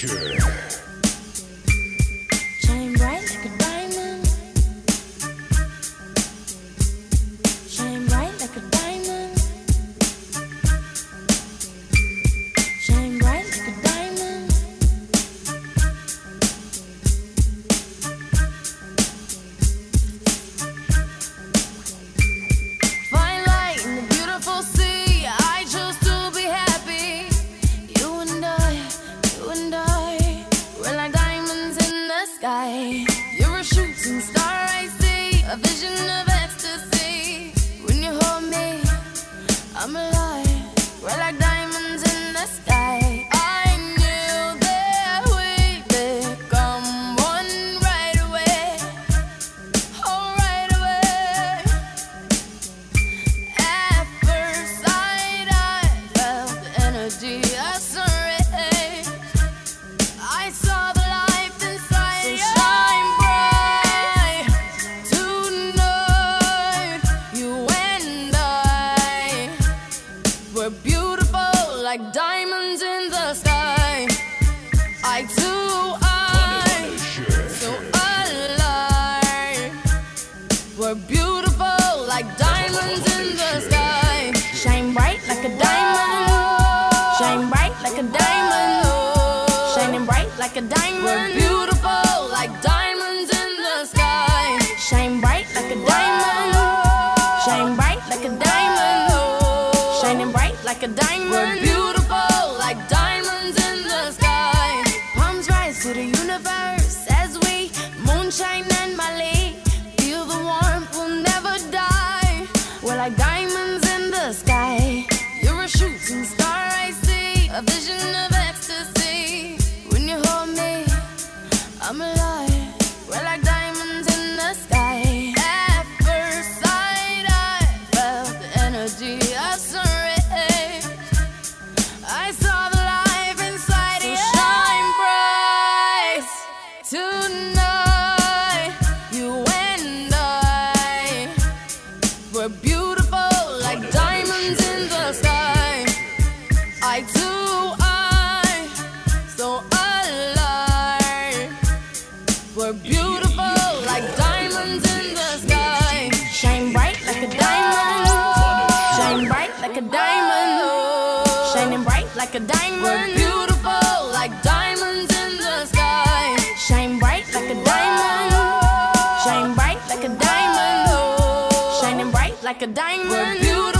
Sure. I'm alive. We're beautiful like diamonds like a diamond. I do I so alive. We're beautiful like diamonds in the sky. Shine bright like a diamond. Shine bright like a diamond. Shining bright like a diamond. We're beautiful like diamonds in the sky. Shine bright like a diamond. Shine bright like a diamond. Shining bright like a diamond. We're beautiful.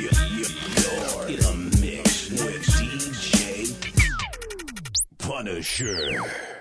In a mix with DJ Punisher.